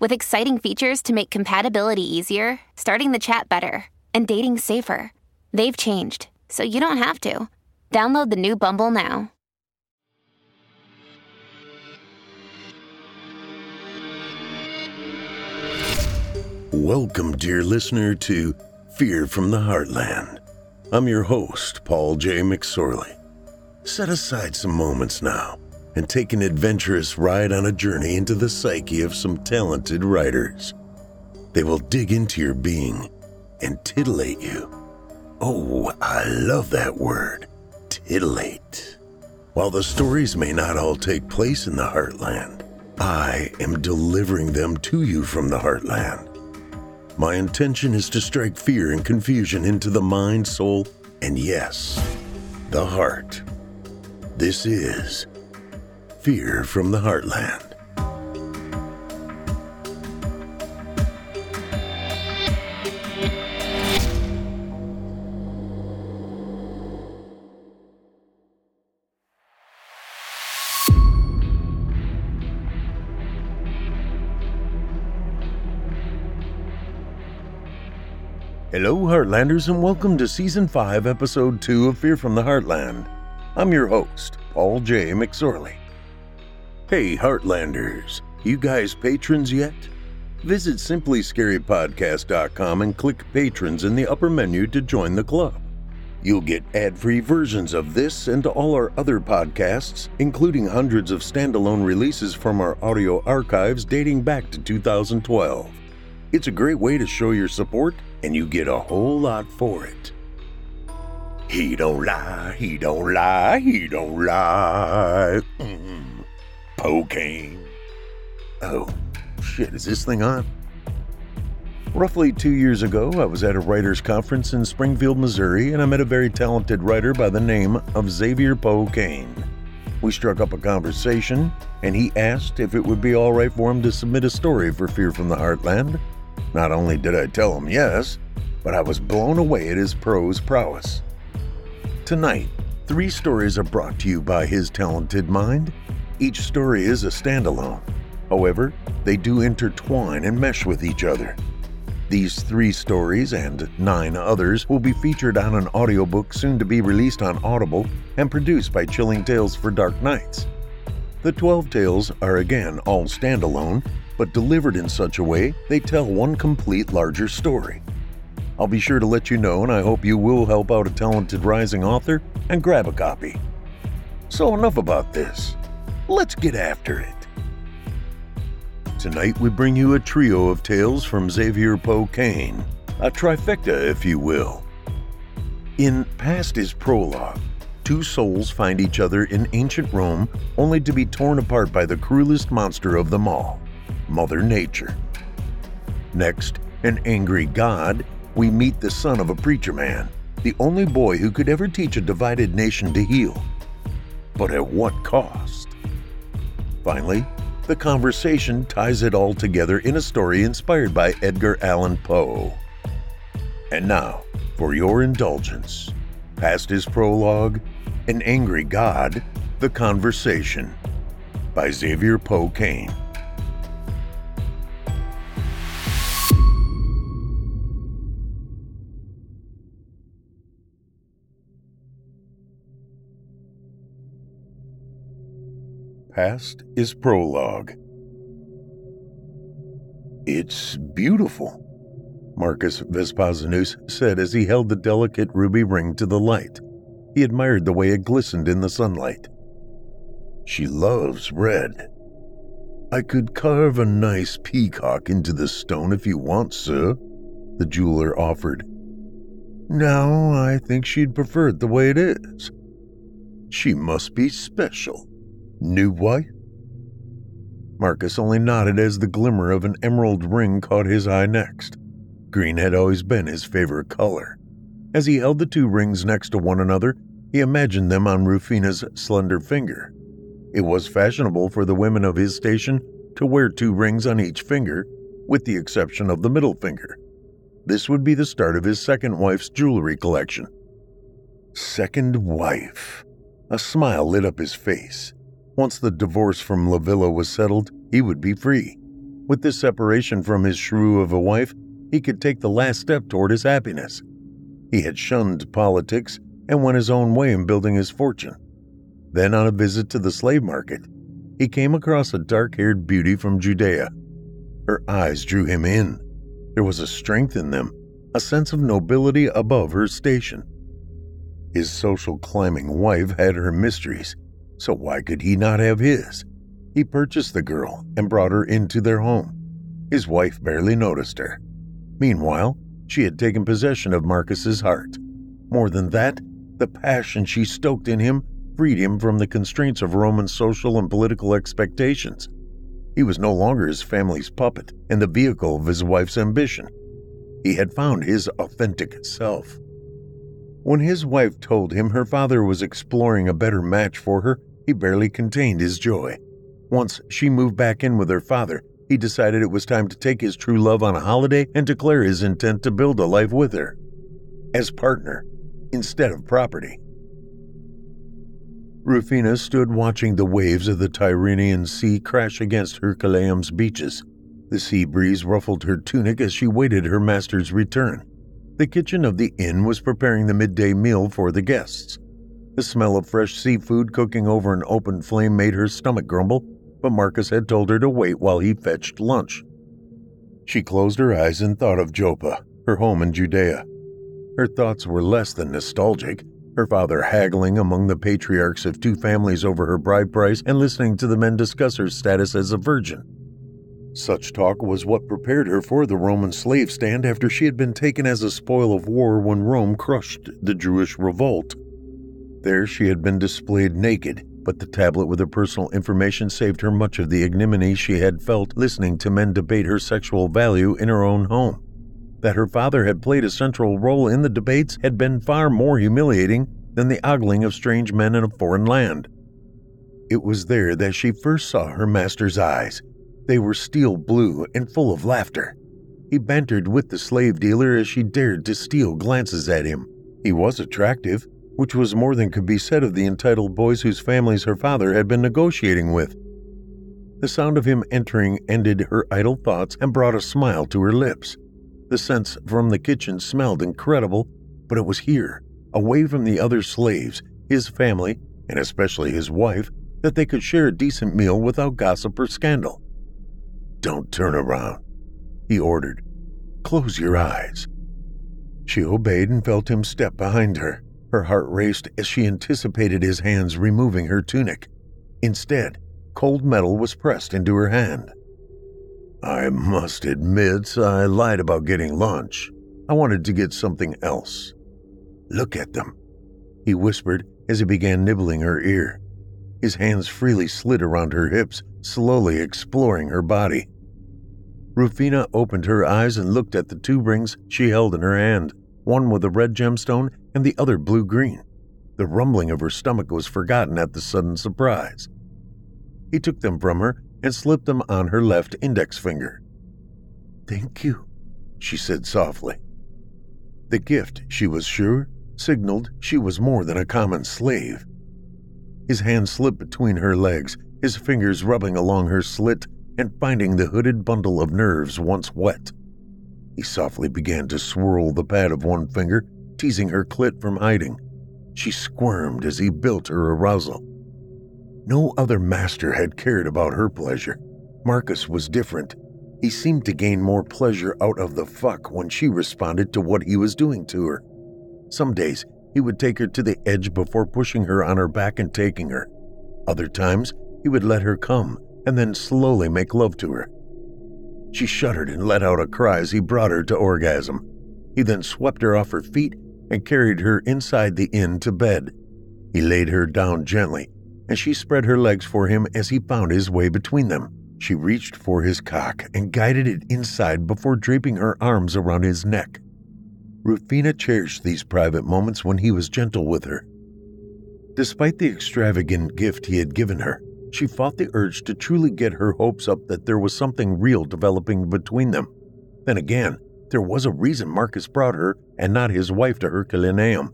with exciting features to make compatibility easier, starting the chat better, and dating safer. They've changed, so you don't have to. Download the new Bumble now. Welcome, dear listener, to Fear from the Heartland. I'm your host, Paul J. McSorley. Set aside some moments now and take an adventurous ride on a journey into the psyche of some talented writers. They will dig into your being and titillate you. Oh, I love that word, titillate. While the stories may not all take place in the Heartland, I am delivering them to you from the Heartland. My intention is to strike fear and confusion into the mind, soul, and yes, the heart. This is Fear from the Heartland. Hello, Heartlanders, and welcome to Season 5, Episode 2 of Fear from the Heartland. I'm your host, Paul J. McSorley. Hey, Heartlanders, you guys patrons yet? Visit simplyscarypodcast.com and click Patrons in the upper menu to join the club. You'll get ad free versions of this and all our other podcasts, including hundreds of standalone releases from our audio archives dating back to 2012. It's a great way to show your support, and you get a whole lot for it. He don't lie, he don't lie, he don't lie. Mm. Cocaine. Oh, shit, is this thing on? Roughly two years ago, I was at a writers' conference in Springfield, Missouri, and I met a very talented writer by the name of Xavier Poe Kane. We struck up a conversation, and he asked if it would be all right for him to submit a story for Fear from the Heartland. Not only did I tell him yes, but I was blown away at his prose prowess. Tonight, three stories are brought to you by his talented mind. Each story is a standalone. However, they do intertwine and mesh with each other. These three stories and nine others will be featured on an audiobook soon to be released on Audible and produced by Chilling Tales for Dark Nights. The 12 tales are again all standalone, but delivered in such a way they tell one complete larger story. I'll be sure to let you know, and I hope you will help out a talented rising author and grab a copy. So, enough about this. Let's get after it. Tonight, we bring you a trio of tales from Xavier Poe Kane, a trifecta, if you will. In Past is Prologue, two souls find each other in ancient Rome only to be torn apart by the cruelest monster of them all Mother Nature. Next, an angry God, we meet the son of a preacher man, the only boy who could ever teach a divided nation to heal. But at what cost? Finally, the conversation ties it all together in a story inspired by Edgar Allan Poe. And now, for your indulgence, past is prologue, An Angry God, The Conversation by Xavier Poe Kane. Past is prologue. It's beautiful, Marcus Vespasianus said as he held the delicate ruby ring to the light. He admired the way it glistened in the sunlight. She loves red. I could carve a nice peacock into the stone if you want, sir, the jeweler offered. No, I think she'd prefer it the way it is. She must be special. New wife? Marcus only nodded as the glimmer of an emerald ring caught his eye next. Green had always been his favorite color. As he held the two rings next to one another, he imagined them on Rufina's slender finger. It was fashionable for the women of his station to wear two rings on each finger, with the exception of the middle finger. This would be the start of his second wife's jewelry collection. Second wife. A smile lit up his face. Once the divorce from Livilla was settled, he would be free. With this separation from his shrew of a wife, he could take the last step toward his happiness. He had shunned politics and went his own way in building his fortune. Then, on a visit to the slave market, he came across a dark haired beauty from Judea. Her eyes drew him in. There was a strength in them, a sense of nobility above her station. His social climbing wife had her mysteries, so why could he not have his? He purchased the girl and brought her into their home. His wife barely noticed her. Meanwhile, she had taken possession of Marcus's heart. More than that, the passion she stoked in him freed him from the constraints of Roman social and political expectations. He was no longer his family's puppet and the vehicle of his wife's ambition. He had found his authentic self. When his wife told him her father was exploring a better match for her, he barely contained his joy. Once she moved back in with her father, he decided it was time to take his true love on a holiday and declare his intent to build a life with her. As partner, instead of property. Rufina stood watching the waves of the Tyrrhenian Sea crash against Herculaneum's beaches. The sea breeze ruffled her tunic as she waited her master's return. The kitchen of the inn was preparing the midday meal for the guests. The smell of fresh seafood cooking over an open flame made her stomach grumble, but Marcus had told her to wait while he fetched lunch. She closed her eyes and thought of Joppa, her home in Judea. Her thoughts were less than nostalgic, her father haggling among the patriarchs of two families over her bride price and listening to the men discuss her status as a virgin. Such talk was what prepared her for the Roman slave stand after she had been taken as a spoil of war when Rome crushed the Jewish revolt. There she had been displayed naked, but the tablet with her personal information saved her much of the ignominy she had felt listening to men debate her sexual value in her own home. That her father had played a central role in the debates had been far more humiliating than the ogling of strange men in a foreign land. It was there that she first saw her master's eyes. They were steel blue and full of laughter. He bantered with the slave dealer as she dared to steal glances at him. He was attractive, which was more than could be said of the entitled boys whose families her father had been negotiating with. The sound of him entering ended her idle thoughts and brought a smile to her lips. The scents from the kitchen smelled incredible, but it was here, away from the other slaves, his family, and especially his wife, that they could share a decent meal without gossip or scandal. Don't turn around, he ordered. Close your eyes. She obeyed and felt him step behind her. Her heart raced as she anticipated his hands removing her tunic. Instead, cold metal was pressed into her hand. I must admit, I lied about getting lunch. I wanted to get something else. Look at them, he whispered as he began nibbling her ear. His hands freely slid around her hips, slowly exploring her body. Rufina opened her eyes and looked at the two rings she held in her hand, one with a red gemstone and the other blue green. The rumbling of her stomach was forgotten at the sudden surprise. He took them from her and slipped them on her left index finger. Thank you, she said softly. The gift, she was sure, signaled she was more than a common slave. His hand slipped between her legs, his fingers rubbing along her slit and finding the hooded bundle of nerves once wet. He softly began to swirl the pad of one finger, teasing her clit from hiding. She squirmed as he built her arousal. No other master had cared about her pleasure. Marcus was different. He seemed to gain more pleasure out of the fuck when she responded to what he was doing to her. Some days, he would take her to the edge before pushing her on her back and taking her. Other times, he would let her come and then slowly make love to her. She shuddered and let out a cry as he brought her to orgasm. He then swept her off her feet and carried her inside the inn to bed. He laid her down gently, and she spread her legs for him as he found his way between them. She reached for his cock and guided it inside before draping her arms around his neck. Rufina cherished these private moments when he was gentle with her. Despite the extravagant gift he had given her, she fought the urge to truly get her hopes up that there was something real developing between them. Then again, there was a reason Marcus brought her and not his wife to Herculaneum.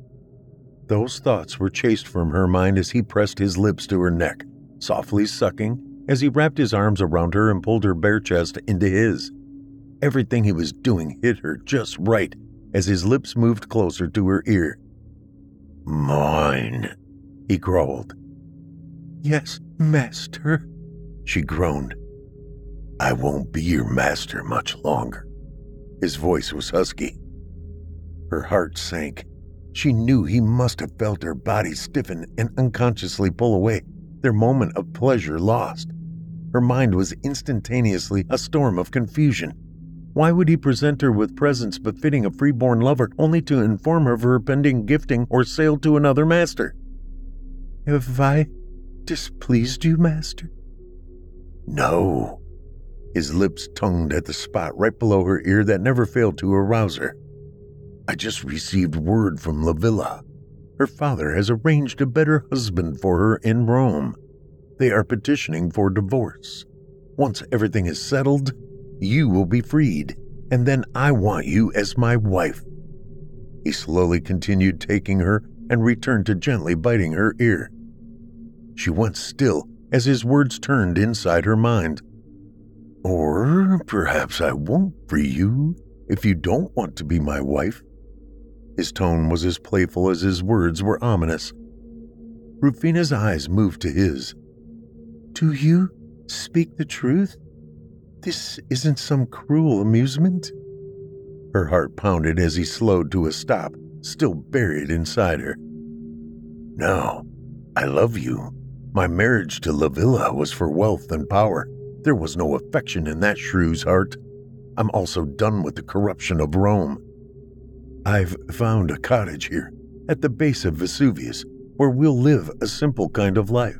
Those thoughts were chased from her mind as he pressed his lips to her neck, softly sucking as he wrapped his arms around her and pulled her bare chest into his. Everything he was doing hit her just right as his lips moved closer to her ear. Mine, he growled. Yes, master, she groaned. I won't be your master much longer. His voice was husky. Her heart sank. She knew he must have felt her body stiffen and unconsciously pull away, their moment of pleasure lost. Her mind was instantaneously a storm of confusion. Why would he present her with presents befitting a freeborn lover only to inform her of her pending gifting or sale to another master? Have I displeased you, master? No. His lips tongued at the spot right below her ear that never failed to arouse her. I just received word from Livilla. Her father has arranged a better husband for her in Rome. They are petitioning for divorce. Once everything is settled, you will be freed, and then I want you as my wife. He slowly continued taking her and returned to gently biting her ear. She went still as his words turned inside her mind. Or perhaps I won't free you if you don't want to be my wife. His tone was as playful as his words were ominous. Rufina's eyes moved to his. Do you speak the truth? This isn't some cruel amusement? Her heart pounded as he slowed to a stop, still buried inside her. No, I love you. My marriage to Livilla was for wealth and power. There was no affection in that shrew's heart. I'm also done with the corruption of Rome. I've found a cottage here, at the base of Vesuvius, where we'll live a simple kind of life.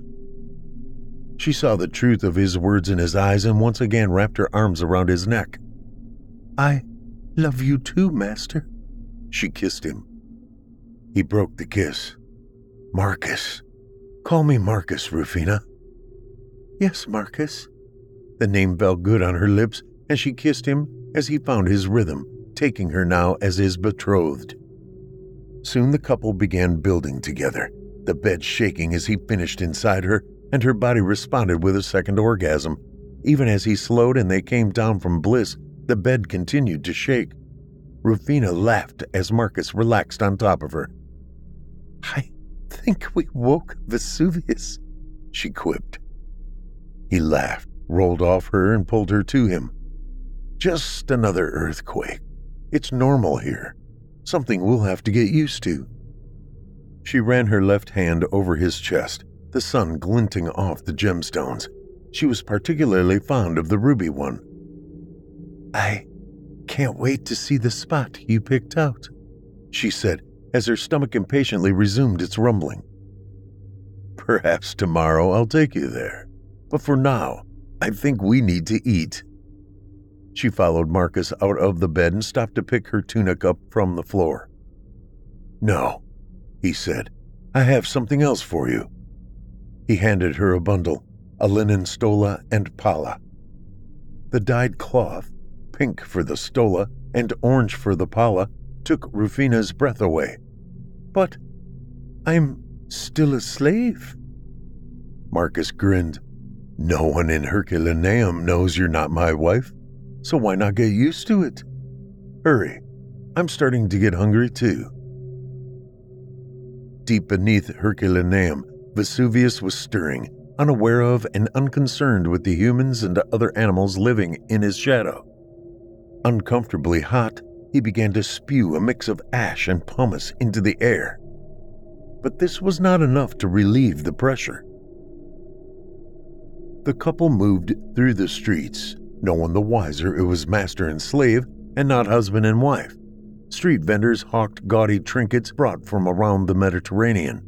She saw the truth of his words in his eyes and once again wrapped her arms around his neck. I love you too, Master. She kissed him. He broke the kiss. Marcus. Call me Marcus, Rufina. Yes, Marcus. The name felt good on her lips, and she kissed him as he found his rhythm, taking her now as his betrothed. Soon the couple began building together, the bed shaking as he finished inside her and her body responded with a second orgasm. Even as he slowed and they came down from bliss, the bed continued to shake. Rufina laughed as Marcus relaxed on top of her. I think we woke Vesuvius, she quipped. He laughed, rolled off her, and pulled her to him. Just another earthquake. It's normal here. Something we'll have to get used to. She ran her left hand over his chest, the sun glinting off the gemstones. She was particularly fond of the ruby one. I can't wait to see the spot you picked out, she said as her stomach impatiently resumed its rumbling. Perhaps tomorrow I'll take you there, but for now, I think we need to eat. She followed Marcus out of the bed and stopped to pick her tunic up from the floor. No, he said, I have something else for you. He handed her a bundle, a linen stola and palla. The dyed cloth, pink for the stola and orange for the palla, took Rufina's breath away. But I'm still a slave. Marcus grinned. No one in Herculaneum knows you're not my wife, so why not get used to it? Hurry, I'm starting to get hungry too. Deep beneath Herculaneum, Vesuvius was stirring, unaware of and unconcerned with the humans and other animals living in his shadow. Uncomfortably hot, he began to spew a mix of ash and pumice into the air. But this was not enough to relieve the pressure. The couple moved through the streets, no one the wiser it was master and slave and not husband and wife. Street vendors hawked gaudy trinkets brought from around the Mediterranean.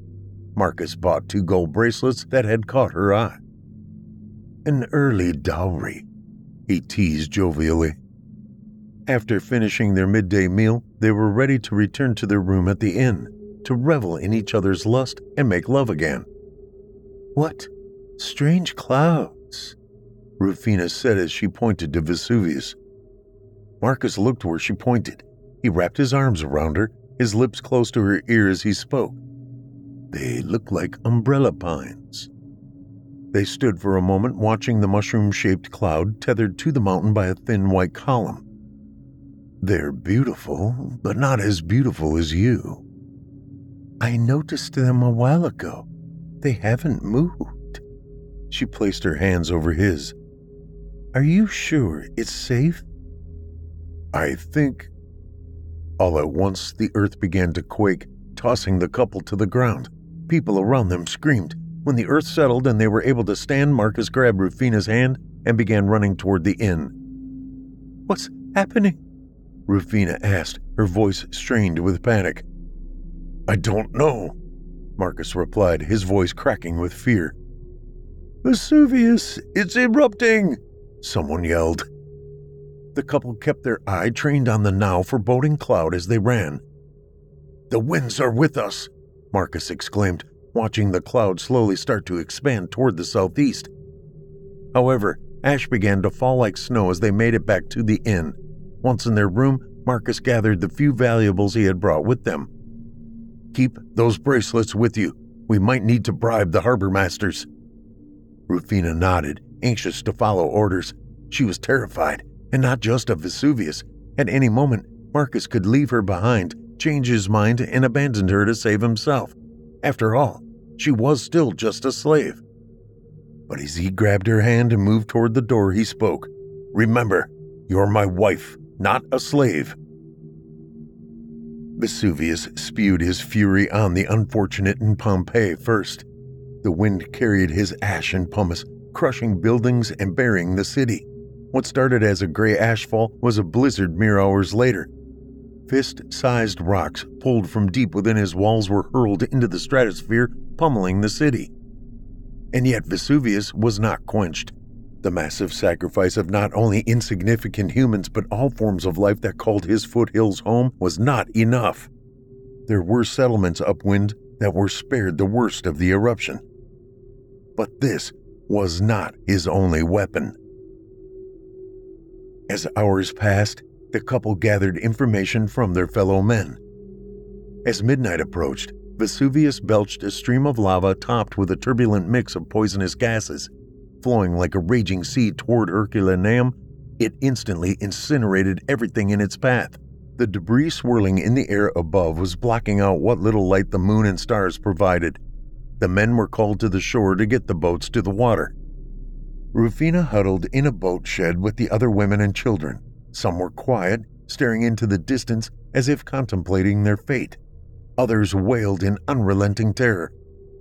Marcus bought two gold bracelets that had caught her eye. An early dowry, he teased jovially. After finishing their midday meal, they were ready to return to their room at the inn, to revel in each other's lust and make love again. What strange clouds, Rufina said as she pointed to Vesuvius. Marcus looked where she pointed. He wrapped his arms around her, his lips close to her ear as he spoke. They look like umbrella pines. They stood for a moment watching the mushroom shaped cloud tethered to the mountain by a thin white column. They're beautiful, but not as beautiful as you. I noticed them a while ago. They haven't moved. She placed her hands over his. Are you sure it's safe? I think. All at once, the earth began to quake, tossing the couple to the ground. People around them screamed. When the earth settled and they were able to stand, Marcus grabbed Rufina's hand and began running toward the inn. What's happening? Rufina asked, her voice strained with panic. I don't know, Marcus replied, his voice cracking with fear. Vesuvius, it's erupting! Someone yelled. The couple kept their eye trained on the now foreboding cloud as they ran. The winds are with us, Marcus exclaimed, watching the cloud slowly start to expand toward the southeast. However, ash began to fall like snow as they made it back to the inn. Once in their room, Marcus gathered the few valuables he had brought with them. Keep those bracelets with you. We might need to bribe the harbor masters. Rufina nodded, anxious to follow orders. She was terrified, and not just of Vesuvius. At any moment, Marcus could leave her behind, change his mind, and abandon her to save himself. After all, she was still just a slave. But as he grabbed her hand and moved toward the door, he spoke Remember, you're my wife, not a slave. Vesuvius spewed his fury on the unfortunate in Pompeii first. The wind carried his ash and pumice, crushing buildings and burying the city. What started as a gray ashfall was a blizzard mere hours later. Fist sized rocks pulled from deep within his walls were hurled into the stratosphere, pummeling the city. And yet Vesuvius was not quenched. The massive sacrifice of not only insignificant humans but all forms of life that called his foothills home was not enough. There were settlements upwind that were spared the worst of the eruption. But this was not his only weapon. As hours passed, the couple gathered information from their fellow men. As midnight approached, Vesuvius belched a stream of lava topped with a turbulent mix of poisonous gases. Flowing like a raging sea toward Herculaneum, it instantly incinerated everything in its path. The debris swirling in the air above was blocking out what little light the moon and stars provided. The men were called to the shore to get the boats to the water. Rufina huddled in a boat shed with the other women and children. Some were quiet, staring into the distance as if contemplating their fate. Others wailed in unrelenting terror.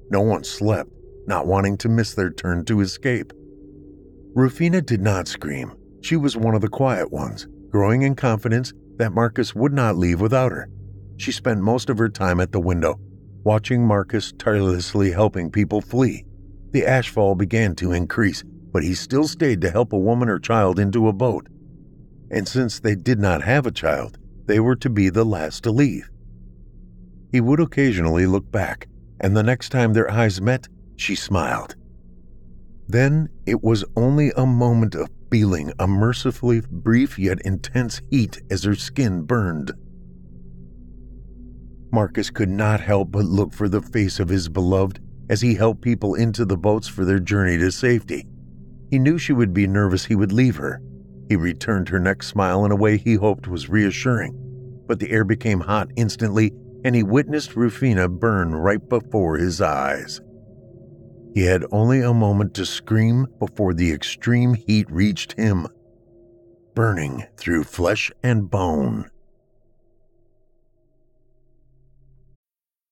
No one slept, not wanting to miss their turn to escape. Rufina did not scream. She was one of the quiet ones, growing in confidence that Marcus would not leave without her. She spent most of her time at the window, watching Marcus tirelessly helping people flee. The ashfall began to increase, but he still stayed to help a woman or child into a boat. And since they did not have a child, they were to be the last to leave. He would occasionally look back, and the next time their eyes met, she smiled. Then it was only a moment of feeling a mercifully brief yet intense heat as her skin burned. Marcus could not help but look for the face of his beloved as he helped people into the boats for their journey to safety. He knew she would be nervous he would leave her. He returned her next smile in a way he hoped was reassuring, but the air became hot instantly and he witnessed Rufina burn right before his eyes. He had only a moment to scream before the extreme heat reached him, burning through flesh and bone.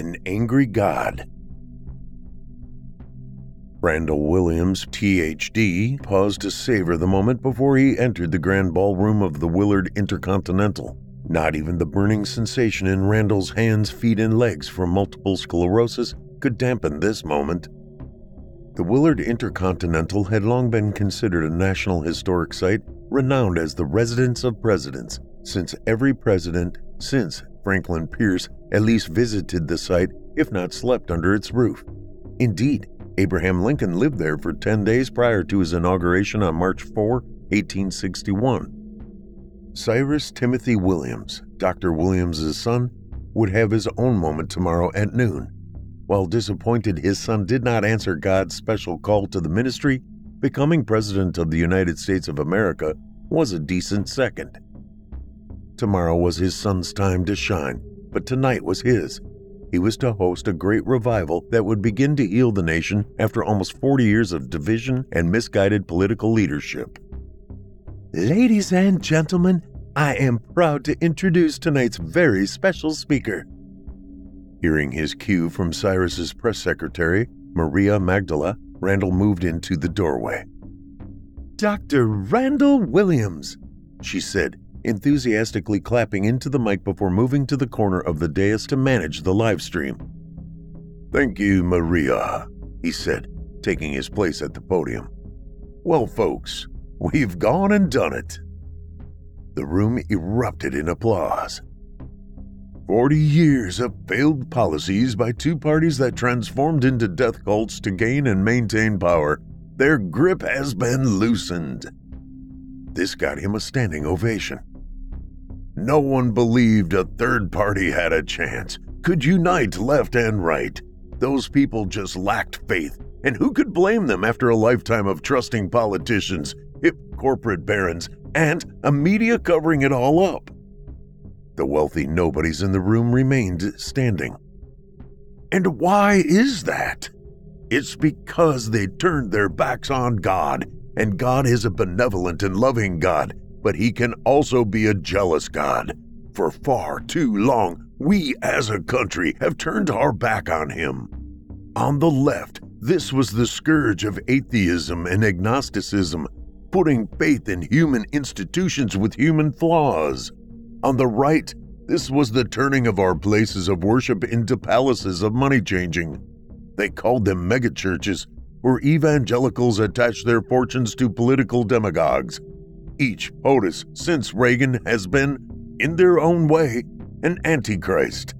An Angry God. Randall Williams, THD, paused to savor the moment before he entered the grand ballroom of the Willard Intercontinental. Not even the burning sensation in Randall's hands, feet, and legs from multiple sclerosis could dampen this moment. The Willard Intercontinental had long been considered a National Historic Site, renowned as the residence of presidents, since every president since Franklin Pierce at least visited the site, if not slept under its roof. Indeed, Abraham Lincoln lived there for 10 days prior to his inauguration on March 4, 1861. Cyrus Timothy Williams, Dr. Williams's son, would have his own moment tomorrow at noon. While disappointed his son did not answer God's special call to the ministry, becoming President of the United States of America was a decent second. Tomorrow was his son's time to shine, but tonight was his. He was to host a great revival that would begin to heal the nation after almost 40 years of division and misguided political leadership. Ladies and gentlemen, I am proud to introduce tonight's very special speaker. Hearing his cue from Cyrus's press secretary, Maria Magdala, Randall moved into the doorway. Dr. Randall Williams, she said, enthusiastically clapping into the mic before moving to the corner of the dais to manage the live stream. Thank you, Maria, he said, taking his place at the podium. Well, folks, we've gone and done it. The room erupted in applause. Forty years of failed policies by two parties that transformed into death cults to gain and maintain power. Their grip has been loosened. This got him a standing ovation. No one believed a third party had a chance, could unite left and right. Those people just lacked faith, and who could blame them after a lifetime of trusting politicians, hip corporate barons, and a media covering it all up? The wealthy nobodies in the room remained standing. And why is that? It's because they turned their backs on God, and God is a benevolent and loving God but he can also be a jealous God. For far too long, we as a country have turned our back on him. On the left, this was the scourge of atheism and agnosticism, putting faith in human institutions with human flaws. On the right, this was the turning of our places of worship into palaces of money changing. They called them megachurches, where evangelicals attached their fortunes to political demagogues each POTUS since Reagan has been, in their own way, an antichrist.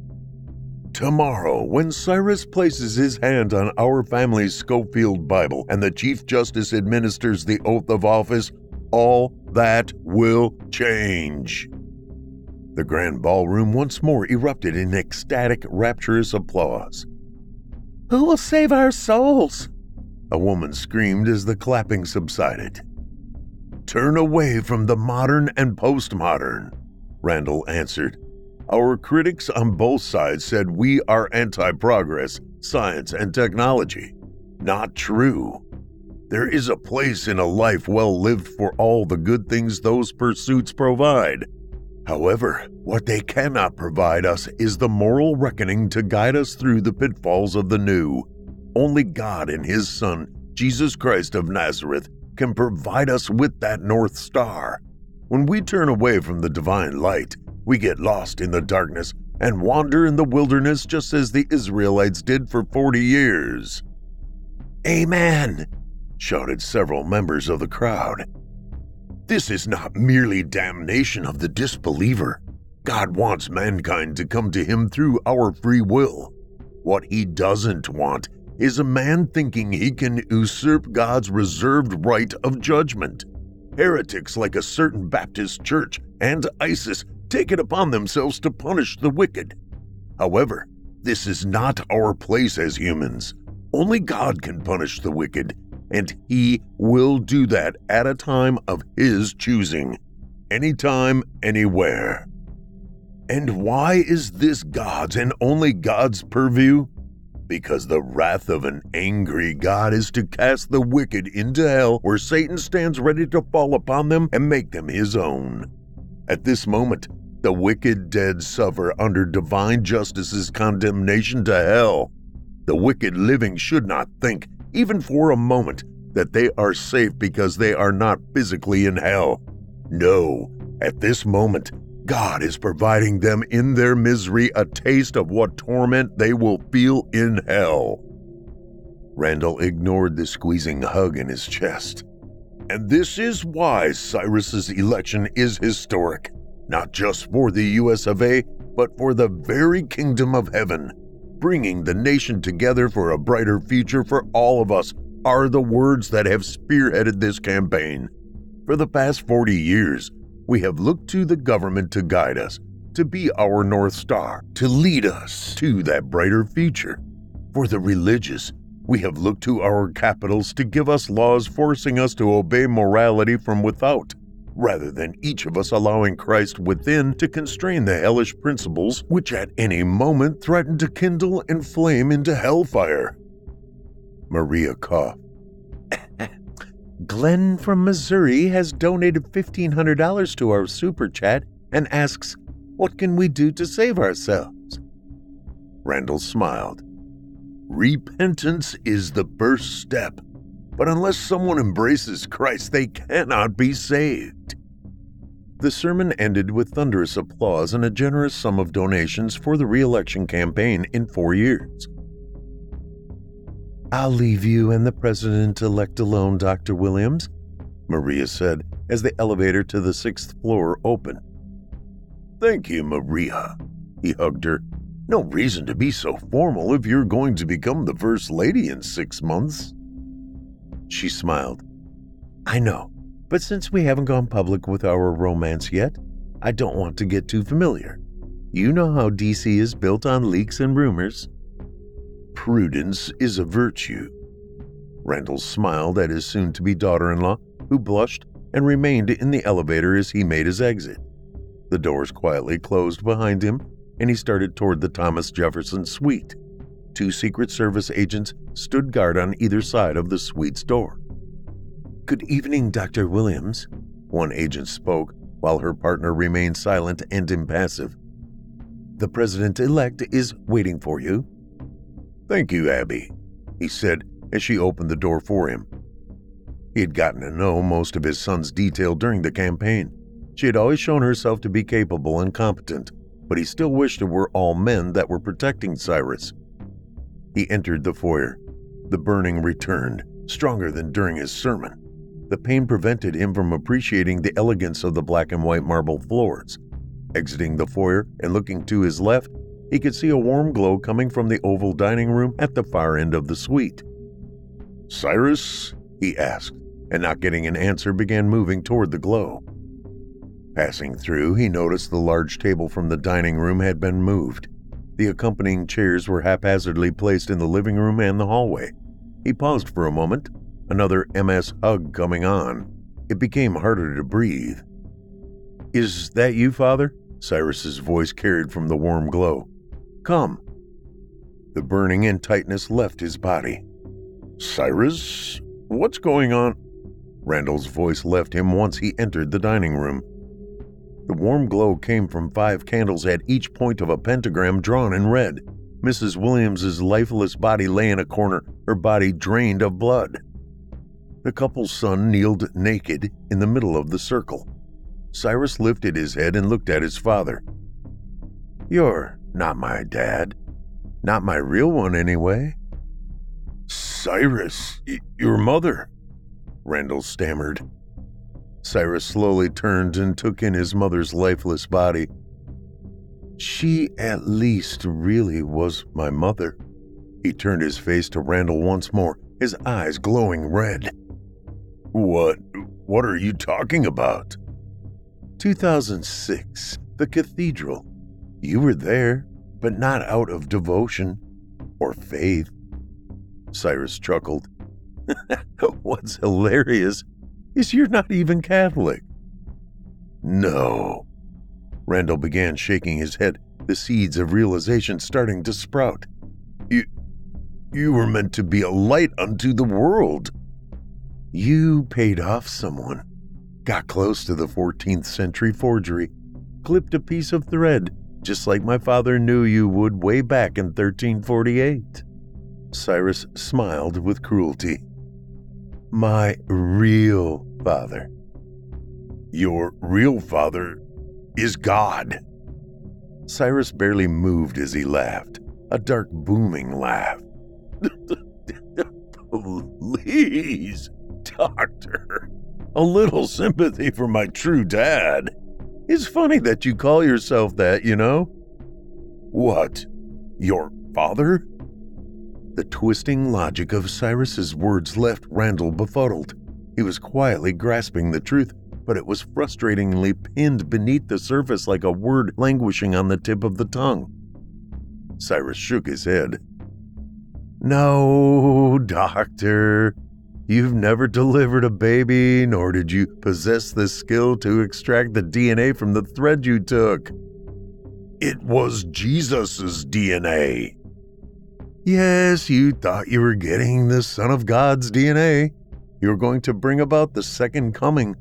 Tomorrow, when Cyrus places his hand on our family's Scofield Bible and the Chief Justice administers the oath of office, all that will change. The grand ballroom once more erupted in ecstatic, rapturous applause. Who will save our souls? A woman screamed as the clapping subsided. Turn away from the modern and postmodern, Randall answered. Our critics on both sides said we are anti progress, science, and technology. Not true. There is a place in a life well lived for all the good things those pursuits provide. However, what they cannot provide us is the moral reckoning to guide us through the pitfalls of the new. Only God and His Son, Jesus Christ of Nazareth, can provide us with that North Star. When we turn away from the divine light, we get lost in the darkness and wander in the wilderness just as the Israelites did for 40 years. Amen, shouted several members of the crowd. This is not merely damnation of the disbeliever. God wants mankind to come to Him through our free will. What he doesn't want is a man thinking he can usurp God's reserved right of judgment. Heretics like a certain Baptist church and ISIS take it upon themselves to punish the wicked. However, this is not our place as humans. Only God can punish the wicked, and He will do that at a time of His choosing, anytime, anywhere. And why is this God's and only God's purview? Because the wrath of an angry God is to cast the wicked into hell, where Satan stands ready to fall upon them and make them his own. At this moment, the wicked dead suffer under divine justice's condemnation to hell. The wicked living should not think, even for a moment, that they are safe because they are not physically in hell. No, at this moment, God is providing them in their misery a taste of what torment they will feel in hell. Randall ignored the squeezing hug in his chest. And this is why Cyrus's election is historic, not just for the US of A, but for the very kingdom of heaven. Bringing the nation together for a brighter future for all of us are the words that have spearheaded this campaign. For the past 40 years, we have looked to the government to guide us, to be our North Star, to lead us to that brighter future. For the religious, we have looked to our capitals to give us laws forcing us to obey morality from without, rather than each of us allowing Christ within to constrain the hellish principles which at any moment threaten to kindle and flame into hellfire. Maria coughed. Glenn from Missouri has donated $1,500 to our super chat and asks, What can we do to save ourselves? Randall smiled. Repentance is the first step, but unless someone embraces Christ, they cannot be saved. The sermon ended with thunderous applause and a generous sum of donations for the re election campaign in four years. I'll leave you and the president elect alone, Dr. Williams, Maria said as the elevator to the sixth floor opened. Thank you, Maria. He hugged her. No reason to be so formal if you're going to become the First Lady in six months. She smiled. I know, but since we haven't gone public with our romance yet, I don't want to get too familiar. You know how DC is built on leaks and rumors. Prudence is a virtue. Randall smiled at his soon to be daughter in law, who blushed and remained in the elevator as he made his exit. The doors quietly closed behind him, and he started toward the Thomas Jefferson suite. Two Secret Service agents stood guard on either side of the suite's door. Good evening, Dr. Williams, one agent spoke while her partner remained silent and impassive. The president elect is waiting for you. Thank you, Abby, he said as she opened the door for him. He had gotten to know most of his son's detail during the campaign. She had always shown herself to be capable and competent, but he still wished it were all men that were protecting Cyrus. He entered the foyer. The burning returned, stronger than during his sermon. The pain prevented him from appreciating the elegance of the black and white marble floors. Exiting the foyer and looking to his left, he could see a warm glow coming from the oval dining room at the far end of the suite. Cyrus? he asked, and not getting an answer, began moving toward the glow. Passing through, he noticed the large table from the dining room had been moved. The accompanying chairs were haphazardly placed in the living room and the hallway. He paused for a moment, another MS hug coming on. It became harder to breathe. Is that you, Father? Cyrus's voice carried from the warm glow. Come. The burning and tightness left his body. Cyrus? What's going on? Randall's voice left him once he entered the dining room. The warm glow came from five candles at each point of a pentagram drawn in red. Mrs. Williams's lifeless body lay in a corner, her body drained of blood. The couple's son kneeled naked in the middle of the circle. Cyrus lifted his head and looked at his father. You're not my dad. Not my real one, anyway. Cyrus, y- your mother, Randall stammered. Cyrus slowly turned and took in his mother's lifeless body. She at least really was my mother, He turned his face to Randall once more, his eyes glowing red. What what are you talking about? 2006, the cathedral. You were there, but not out of devotion or faith. Cyrus chuckled. What's hilarious is you're not even Catholic. No. Randall began shaking his head, the seeds of realization starting to sprout. You, you were meant to be a light unto the world. You paid off someone, got close to the 14th century forgery, clipped a piece of thread, just like my father knew you would way back in 1348. Cyrus smiled with cruelty. My real father. Your real father is God. Cyrus barely moved as he laughed, a dark, booming laugh. Please, Doctor, a little sympathy for my true dad. It's funny that you call yourself that, you know. What? Your father? The twisting logic of Cyrus's words left Randall befuddled. He was quietly grasping the truth, but it was frustratingly pinned beneath the surface like a word languishing on the tip of the tongue. Cyrus shook his head. No, doctor. You've never delivered a baby, nor did you possess the skill to extract the DNA from the thread you took. It was Jesus' DNA. Yes, you thought you were getting the Son of God's DNA. You were going to bring about the second coming.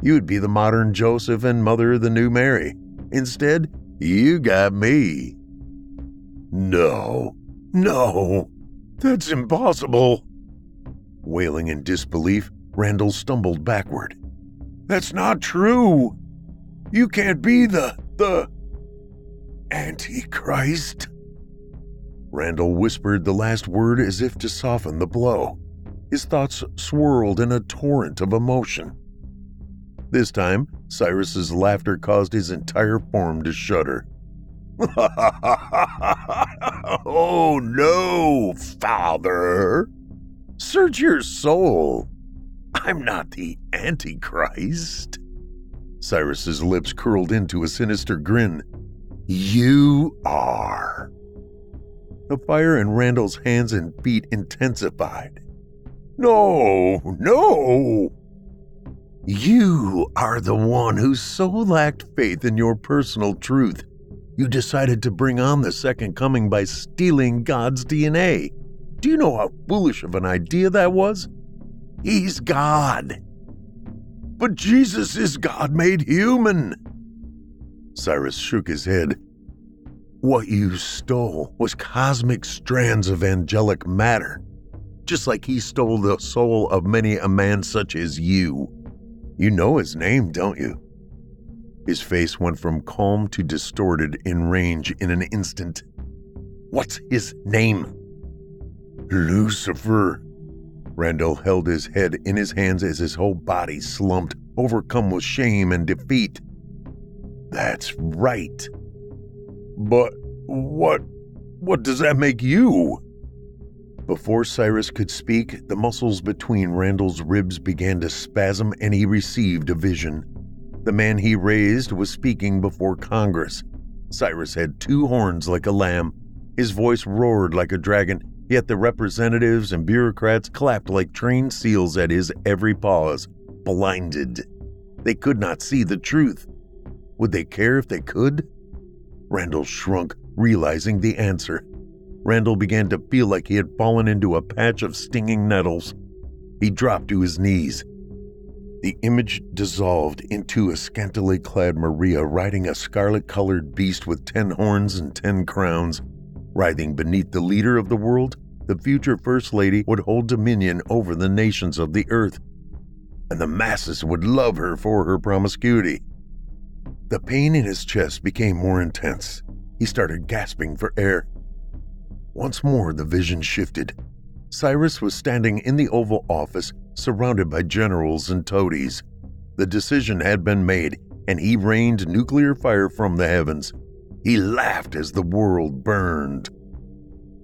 You would be the modern Joseph and mother of the new Mary. Instead, you got me. No, no, that's impossible. Wailing in disbelief, Randall stumbled backward. That's not true. You can't be the, the Antichrist. Randall whispered the last word as if to soften the blow. His thoughts swirled in a torrent of emotion. This time, Cyrus's laughter caused his entire form to shudder. oh no, father! Search your soul. I'm not the Antichrist. Cyrus's lips curled into a sinister grin. You are. The fire in Randall's hands and feet intensified. No, no! You are the one who so lacked faith in your personal truth. You decided to bring on the second coming by stealing God's DNA. Do you know how foolish of an idea that was? He's God. But Jesus is God made human. Cyrus shook his head. What you stole was cosmic strands of angelic matter, just like he stole the soul of many a man such as you. You know his name, don't you? His face went from calm to distorted in range in an instant. What's his name? Lucifer. Randall held his head in his hands as his whole body slumped, overcome with shame and defeat. That's right. But what what does that make you? Before Cyrus could speak, the muscles between Randall's ribs began to spasm and he received a vision. The man he raised was speaking before Congress. Cyrus had two horns like a lamb. His voice roared like a dragon, yet the representatives and bureaucrats clapped like trained seals at his every pause, blinded. They could not see the truth. Would they care if they could? Randall shrunk, realizing the answer. Randall began to feel like he had fallen into a patch of stinging nettles. He dropped to his knees. The image dissolved into a scantily clad Maria riding a scarlet colored beast with ten horns and ten crowns. Writhing beneath the leader of the world, the future First Lady would hold dominion over the nations of the earth, and the masses would love her for her promiscuity. The pain in his chest became more intense. He started gasping for air. Once more, the vision shifted. Cyrus was standing in the Oval Office, surrounded by generals and toadies. The decision had been made, and he rained nuclear fire from the heavens. He laughed as the world burned.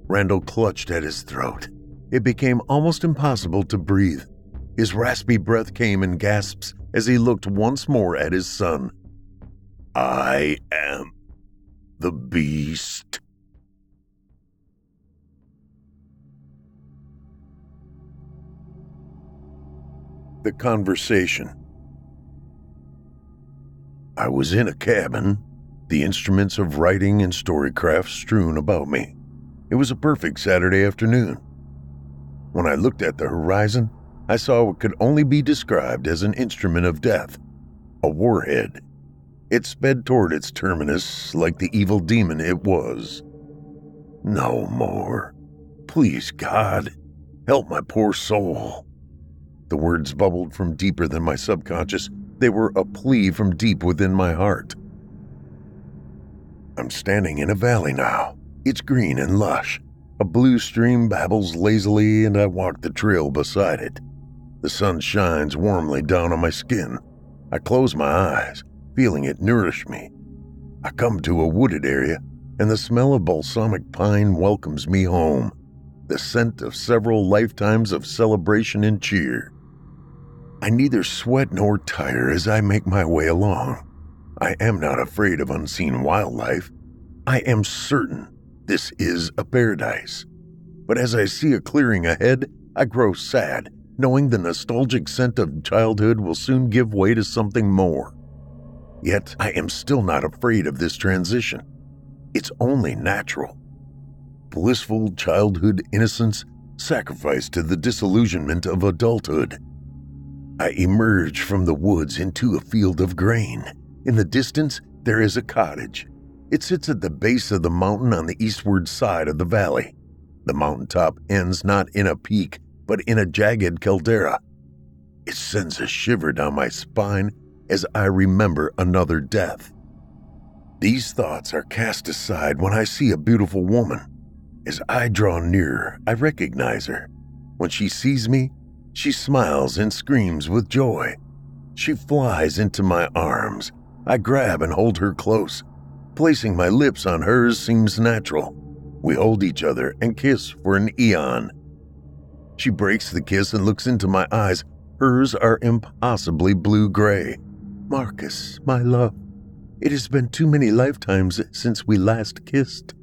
Randall clutched at his throat. It became almost impossible to breathe. His raspy breath came in gasps as he looked once more at his son. I am the beast. The conversation. I was in a cabin, the instruments of writing and storycraft strewn about me. It was a perfect Saturday afternoon. When I looked at the horizon, I saw what could only be described as an instrument of death a warhead. It sped toward its terminus like the evil demon it was. No more. Please, God, help my poor soul. The words bubbled from deeper than my subconscious. They were a plea from deep within my heart. I'm standing in a valley now. It's green and lush. A blue stream babbles lazily, and I walk the trail beside it. The sun shines warmly down on my skin. I close my eyes, feeling it nourish me. I come to a wooded area, and the smell of balsamic pine welcomes me home, the scent of several lifetimes of celebration and cheer. I neither sweat nor tire as I make my way along. I am not afraid of unseen wildlife. I am certain this is a paradise. But as I see a clearing ahead, I grow sad, knowing the nostalgic scent of childhood will soon give way to something more. Yet I am still not afraid of this transition. It's only natural. Blissful childhood innocence sacrificed to the disillusionment of adulthood. I emerge from the woods into a field of grain. In the distance, there is a cottage. It sits at the base of the mountain on the eastward side of the valley. The mountaintop ends not in a peak, but in a jagged caldera. It sends a shiver down my spine as I remember another death. These thoughts are cast aside when I see a beautiful woman. As I draw nearer, I recognize her. When she sees me, she smiles and screams with joy. She flies into my arms. I grab and hold her close. Placing my lips on hers seems natural. We hold each other and kiss for an eon. She breaks the kiss and looks into my eyes. Hers are impossibly blue gray. Marcus, my love, it has been too many lifetimes since we last kissed.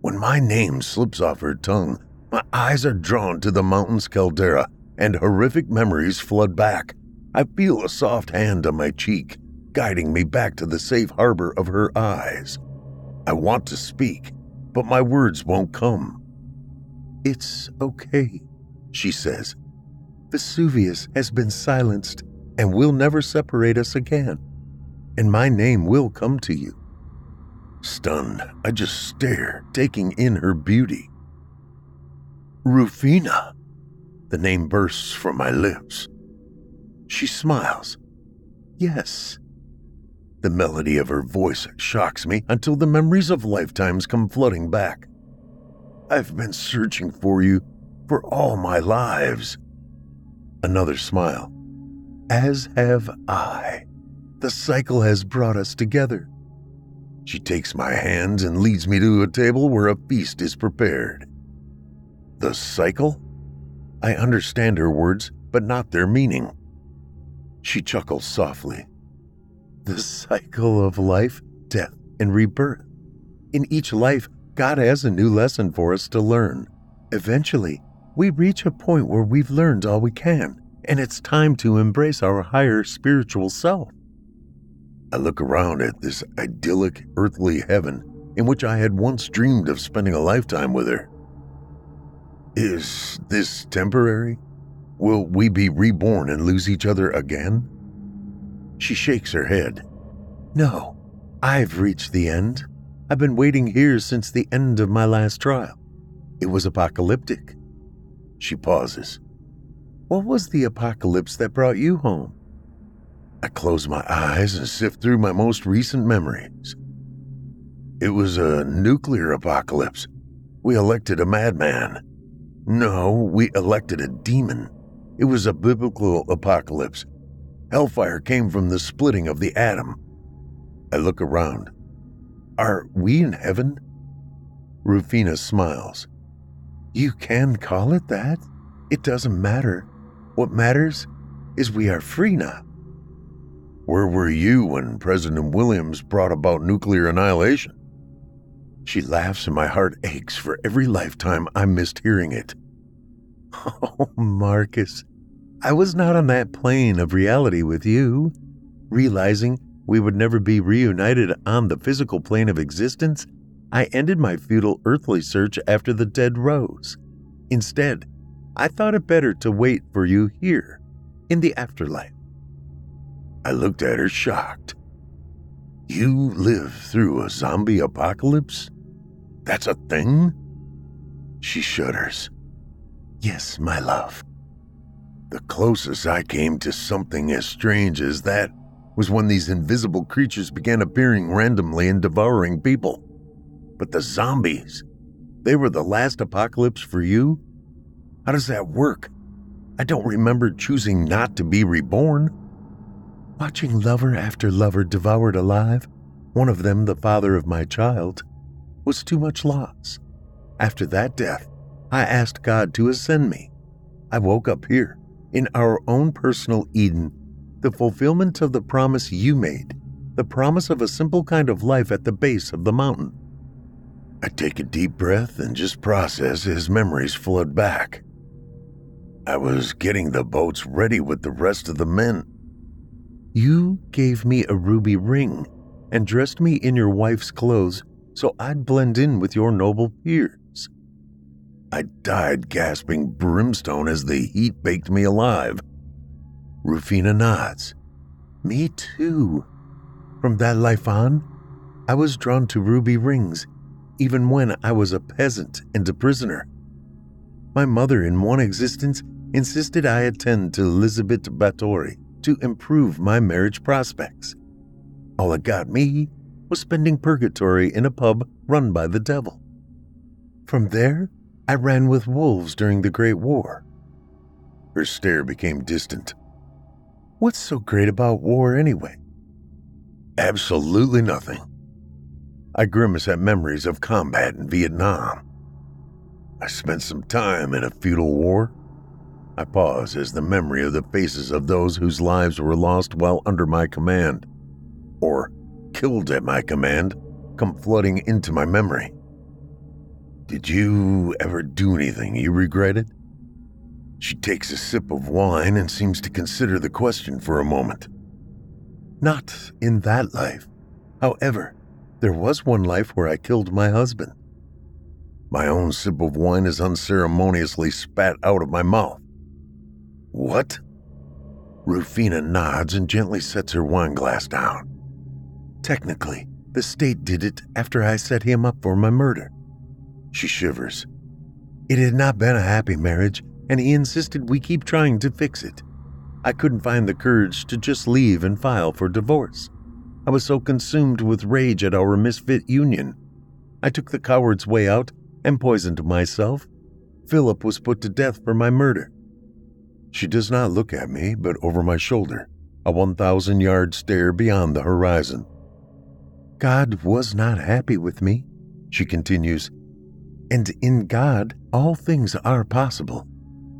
When my name slips off her tongue, my eyes are drawn to the mountain's caldera and horrific memories flood back. I feel a soft hand on my cheek, guiding me back to the safe harbor of her eyes. I want to speak, but my words won't come. It's okay, she says. Vesuvius has been silenced and will never separate us again, and my name will come to you. Stunned, I just stare, taking in her beauty. Rufina! The name bursts from my lips. She smiles. Yes. The melody of her voice shocks me until the memories of lifetimes come flooding back. I've been searching for you for all my lives. Another smile. As have I. The cycle has brought us together. She takes my hands and leads me to a table where a feast is prepared. The cycle? I understand her words, but not their meaning. She chuckles softly. The cycle of life, death, and rebirth. In each life, God has a new lesson for us to learn. Eventually, we reach a point where we've learned all we can, and it's time to embrace our higher spiritual self. I look around at this idyllic earthly heaven in which I had once dreamed of spending a lifetime with her. Is this temporary? Will we be reborn and lose each other again? She shakes her head. No, I've reached the end. I've been waiting here since the end of my last trial. It was apocalyptic. She pauses. What was the apocalypse that brought you home? I close my eyes and sift through my most recent memories. It was a nuclear apocalypse. We elected a madman. No, we elected a demon. It was a biblical apocalypse. Hellfire came from the splitting of the atom. I look around. Are we in heaven? Rufina smiles. You can call it that. It doesn't matter. What matters is we are free now. Where were you when President Williams brought about nuclear annihilation? She laughs and my heart aches for every lifetime I missed hearing it. Oh, Marcus, I was not on that plane of reality with you. Realizing we would never be reunited on the physical plane of existence, I ended my futile earthly search after the dead rose. Instead, I thought it better to wait for you here, in the afterlife. I looked at her shocked. You live through a zombie apocalypse? That's a thing? She shudders. Yes, my love. The closest I came to something as strange as that was when these invisible creatures began appearing randomly and devouring people. But the zombies, they were the last apocalypse for you? How does that work? I don't remember choosing not to be reborn. Watching lover after lover devoured alive, one of them the father of my child, was too much loss. After that death, I asked God to ascend me. I woke up here, in our own personal Eden, the fulfillment of the promise you made, the promise of a simple kind of life at the base of the mountain. I take a deep breath and just process as memories flood back. I was getting the boats ready with the rest of the men. You gave me a ruby ring and dressed me in your wife's clothes so I'd blend in with your noble peers. I died gasping brimstone as the heat baked me alive. Rufina nods. Me too. From that life on, I was drawn to ruby rings, even when I was a peasant and a prisoner. My mother, in one existence, insisted I attend to Elizabeth Bathory to improve my marriage prospects. All it got me was spending purgatory in a pub run by the devil. From there, I ran with wolves during the Great War. Her stare became distant. What's so great about war anyway? Absolutely nothing. I grimace at memories of combat in Vietnam. I spent some time in a feudal war. I pause as the memory of the faces of those whose lives were lost while under my command, or killed at my command, come flooding into my memory. Did you ever do anything you regretted? She takes a sip of wine and seems to consider the question for a moment. Not in that life. However, there was one life where I killed my husband. My own sip of wine is unceremoniously spat out of my mouth. What? Rufina nods and gently sets her wine glass down. Technically, the state did it after I set him up for my murder. She shivers. It had not been a happy marriage, and he insisted we keep trying to fix it. I couldn't find the courage to just leave and file for divorce. I was so consumed with rage at our misfit union. I took the coward's way out and poisoned myself. Philip was put to death for my murder. She does not look at me, but over my shoulder, a 1,000 yard stare beyond the horizon. God was not happy with me, she continues, and in God all things are possible,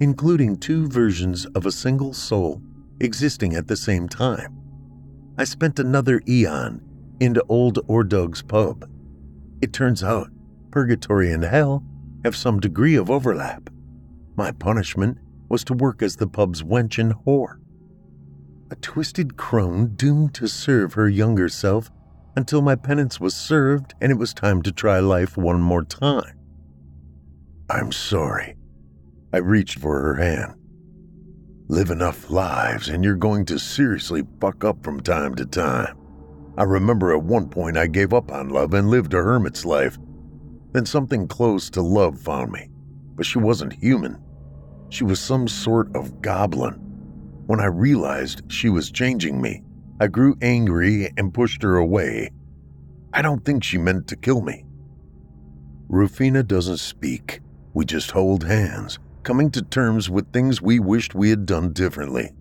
including two versions of a single soul existing at the same time. I spent another eon into old Ordug's pub. It turns out purgatory and hell have some degree of overlap. My punishment was to work as the pub's wench and whore. A twisted crone doomed to serve her younger self until my penance was served and it was time to try life one more time. I'm sorry. I reached for her hand. Live enough lives and you're going to seriously fuck up from time to time. I remember at one point I gave up on love and lived a hermit's life. Then something close to love found me, but she wasn't human. She was some sort of goblin. When I realized she was changing me, I grew angry and pushed her away. I don't think she meant to kill me. Rufina doesn't speak. We just hold hands, coming to terms with things we wished we had done differently.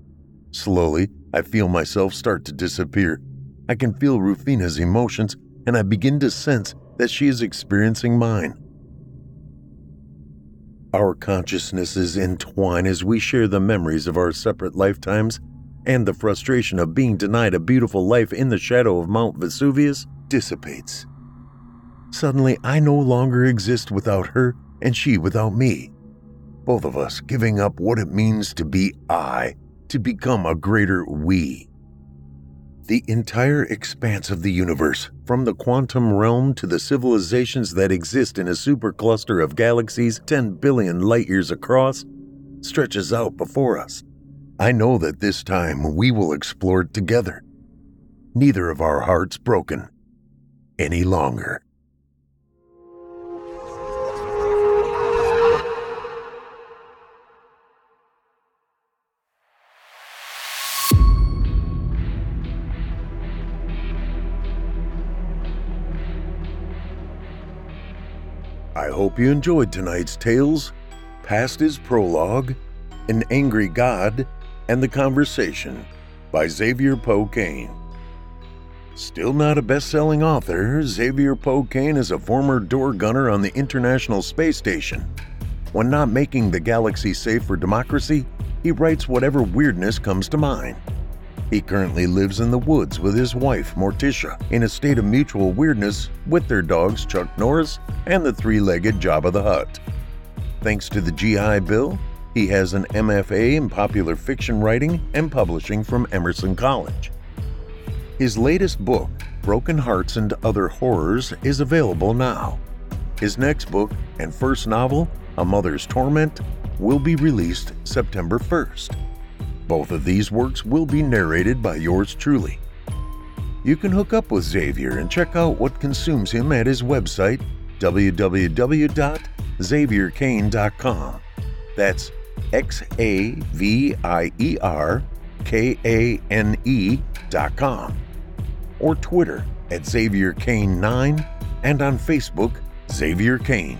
Slowly, I feel myself start to disappear. I can feel Rufina's emotions, and I begin to sense that she is experiencing mine. Our consciousnesses entwine as we share the memories of our separate lifetimes, and the frustration of being denied a beautiful life in the shadow of Mount Vesuvius dissipates. Suddenly, I no longer exist without her, and she without me. Both of us giving up what it means to be I, to become a greater we. The entire expanse of the universe, from the quantum realm to the civilizations that exist in a supercluster of galaxies 10 billion light years across, stretches out before us. I know that this time we will explore it together. Neither of our hearts broken any longer. I hope you enjoyed tonight's tales, Past Is Prologue, An Angry God, and The Conversation by Xavier Poe Kane. Still not a best selling author, Xavier Poe Kane is a former door gunner on the International Space Station. When not making the galaxy safe for democracy, he writes whatever weirdness comes to mind. He currently lives in the woods with his wife, Morticia, in a state of mutual weirdness with their dogs, Chuck Norris and the three legged Jabba the Hutt. Thanks to the GI Bill, he has an MFA in popular fiction writing and publishing from Emerson College. His latest book, Broken Hearts and Other Horrors, is available now. His next book and first novel, A Mother's Torment, will be released September 1st. Both of these works will be narrated by yours truly. You can hook up with Xavier and check out what consumes him at his website, www.xavierkane.com. That's X A V I E R K A N E dot com. Or Twitter at Xavier Kane 9 and on Facebook, Xavier Kane.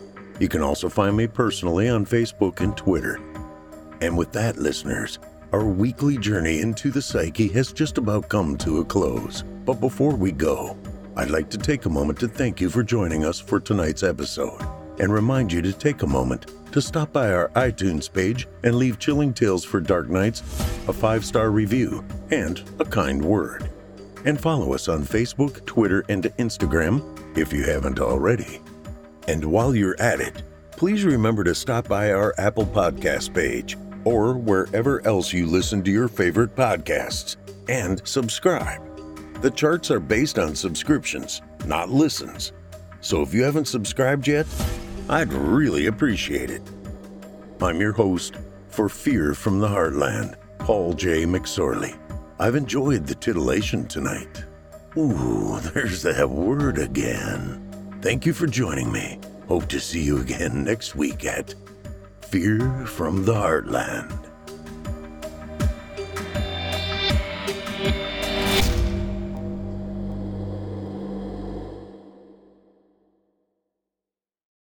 You can also find me personally on Facebook and Twitter. And with that, listeners, our weekly journey into the psyche has just about come to a close. But before we go, I'd like to take a moment to thank you for joining us for tonight's episode and remind you to take a moment to stop by our iTunes page and leave Chilling Tales for Dark Nights a five star review and a kind word. And follow us on Facebook, Twitter, and Instagram if you haven't already. And while you're at it, please remember to stop by our Apple Podcast page or wherever else you listen to your favorite podcasts and subscribe. The charts are based on subscriptions, not listens. So if you haven't subscribed yet, I'd really appreciate it. I'm your host for Fear from the Heartland, Paul J. McSorley. I've enjoyed the titillation tonight. Ooh, there's that word again. Thank you for joining me. Hope to see you again next week at Fear from the Heartland.